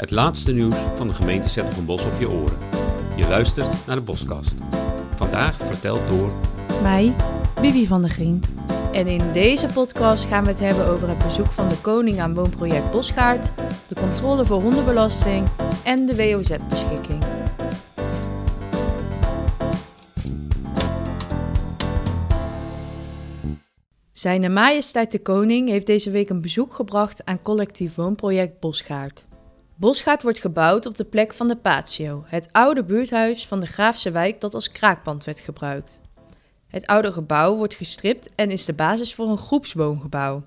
Het laatste nieuws van de gemeente Bos op je oren. Je luistert naar de Boskast. Vandaag verteld door... Mij, Bibi van der Grient. En in deze podcast gaan we het hebben over het bezoek van de koning aan woonproject Bosgaard, de controle voor hondenbelasting en de WOZ-beschikking. Zijn Majesteit de Koning heeft deze week een bezoek gebracht aan collectief woonproject Bosgaard. Bosgaard wordt gebouwd op de plek van de Patio, het oude buurthuis van de Graafse wijk dat als kraakpand werd gebruikt. Het oude gebouw wordt gestript en is de basis voor een groepswoongebouw.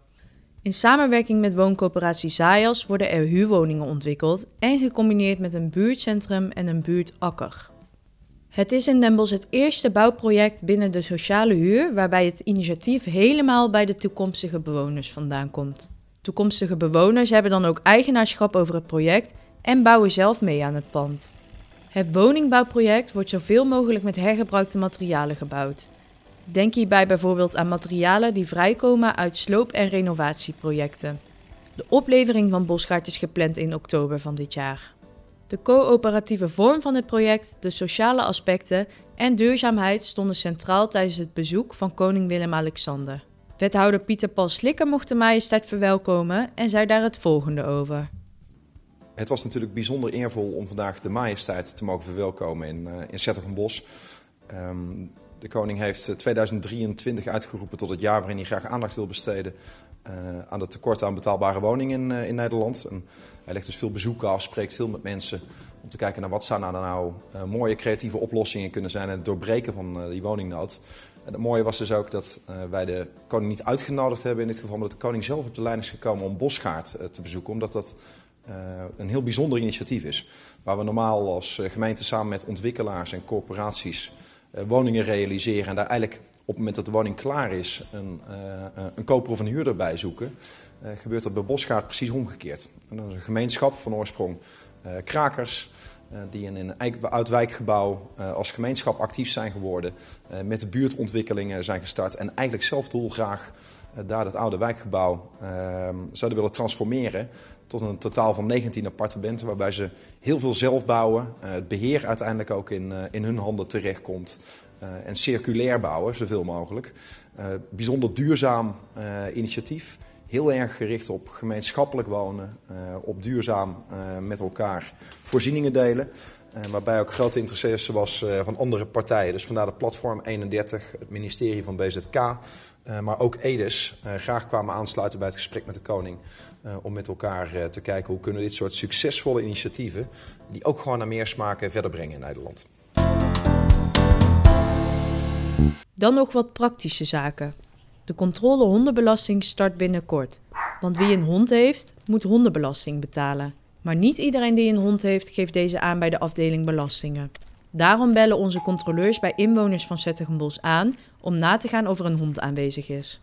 In samenwerking met wooncoöperatie Zayas worden er huurwoningen ontwikkeld en gecombineerd met een buurtcentrum en een buurtakker. Het is in Den Bosch het eerste bouwproject binnen de sociale huur waarbij het initiatief helemaal bij de toekomstige bewoners vandaan komt. Toekomstige bewoners hebben dan ook eigenaarschap over het project en bouwen zelf mee aan het pand. Het woningbouwproject wordt zoveel mogelijk met hergebruikte materialen gebouwd. Denk hierbij bijvoorbeeld aan materialen die vrijkomen uit sloop- en renovatieprojecten. De oplevering van Bosgaard is gepland in oktober van dit jaar. De coöperatieve vorm van het project, de sociale aspecten en duurzaamheid stonden centraal tijdens het bezoek van koning Willem-Alexander. Wethouder Pieter Paul Slikker mocht de majesteit verwelkomen en zei daar het volgende over. Het was natuurlijk bijzonder eervol om vandaag de majesteit te mogen verwelkomen in, uh, in Zettergenbos. Um, de koning heeft 2023 uitgeroepen tot het jaar waarin hij graag aandacht wil besteden uh, aan het tekort aan betaalbare woningen in, in Nederland. En hij legt dus veel bezoeken af, spreekt veel met mensen om te kijken naar wat zou nou, nou mooie creatieve oplossingen kunnen zijn en het doorbreken van die woningnood. Het mooie was dus ook dat wij de koning niet uitgenodigd hebben in dit geval, maar dat de koning zelf op de lijn is gekomen om Bosgaard te bezoeken, omdat dat een heel bijzonder initiatief is. Waar we normaal als gemeente samen met ontwikkelaars en corporaties woningen realiseren en daar eigenlijk op het moment dat de woning klaar is een, een koper of een huurder bij zoeken, gebeurt dat bij Bosgaard precies omgekeerd. En dat is een gemeenschap van oorsprong krakers, die in een oud-wijkgebouw als gemeenschap actief zijn geworden, met de buurtontwikkelingen zijn gestart en eigenlijk zelf dolgraag daar het oude wijkgebouw ehm, zouden willen transformeren tot een totaal van 19 appartementen, waarbij ze heel veel zelf bouwen, het beheer uiteindelijk ook in, in hun handen terechtkomt. En circulair bouwen, zoveel mogelijk. Bijzonder duurzaam initiatief. Heel erg gericht op gemeenschappelijk wonen, op duurzaam met elkaar voorzieningen delen. waarbij ook grote interesse was van andere partijen. Dus vandaar de Platform 31, het ministerie van BZK, maar ook EDES graag kwamen aansluiten bij het gesprek met de koning. om met elkaar te kijken hoe kunnen dit soort succesvolle initiatieven, die ook gewoon naar meer smaken verder brengen in Nederland. Dan nog wat praktische zaken. De controle hondenbelasting start binnenkort. Want wie een hond heeft, moet hondenbelasting betalen. Maar niet iedereen die een hond heeft, geeft deze aan bij de afdeling belastingen. Daarom bellen onze controleurs bij inwoners van Zettigenbos aan om na te gaan of er een hond aanwezig is.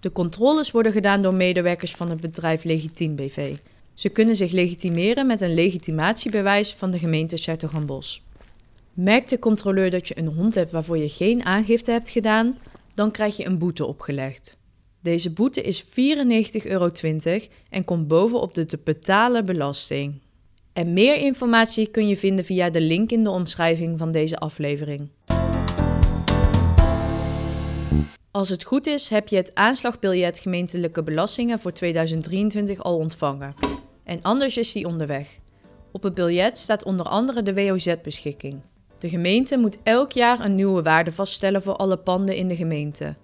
De controles worden gedaan door medewerkers van het bedrijf Legitiem BV. Ze kunnen zich legitimeren met een legitimatiebewijs van de gemeente Zettigenbos. Merkt de controleur dat je een hond hebt waarvoor je geen aangifte hebt gedaan, dan krijg je een boete opgelegd. Deze boete is 94,20 euro en komt bovenop de te betalen belasting. En meer informatie kun je vinden via de link in de omschrijving van deze aflevering. Als het goed is, heb je het aanslagbiljet gemeentelijke belastingen voor 2023 al ontvangen. En anders is die onderweg. Op het biljet staat onder andere de WOZ-beschikking. De gemeente moet elk jaar een nieuwe waarde vaststellen voor alle panden in de gemeente.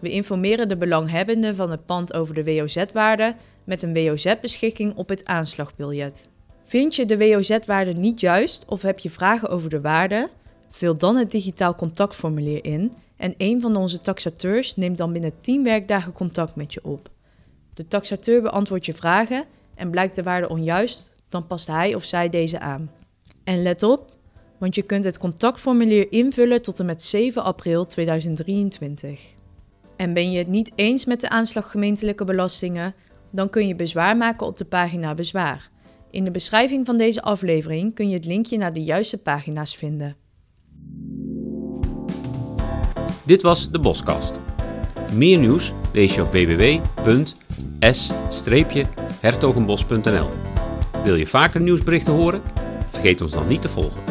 We informeren de belanghebbenden van het pand over de WOZ-waarde met een WOZ-beschikking op het aanslagbiljet. Vind je de WOZ-waarde niet juist of heb je vragen over de waarde? Vul dan het digitaal contactformulier in en een van onze taxateurs neemt dan binnen 10 werkdagen contact met je op. De taxateur beantwoordt je vragen en blijkt de waarde onjuist, dan past hij of zij deze aan. En let op, want je kunt het contactformulier invullen tot en met 7 april 2023. En ben je het niet eens met de aanslag gemeentelijke belastingen, dan kun je bezwaar maken op de pagina Bezwaar. In de beschrijving van deze aflevering kun je het linkje naar de juiste pagina's vinden. Dit was de Boskast. Meer nieuws lees je op www.s-hertogenbos.nl. Wil je vaker nieuwsberichten horen? Vergeet ons dan niet te volgen.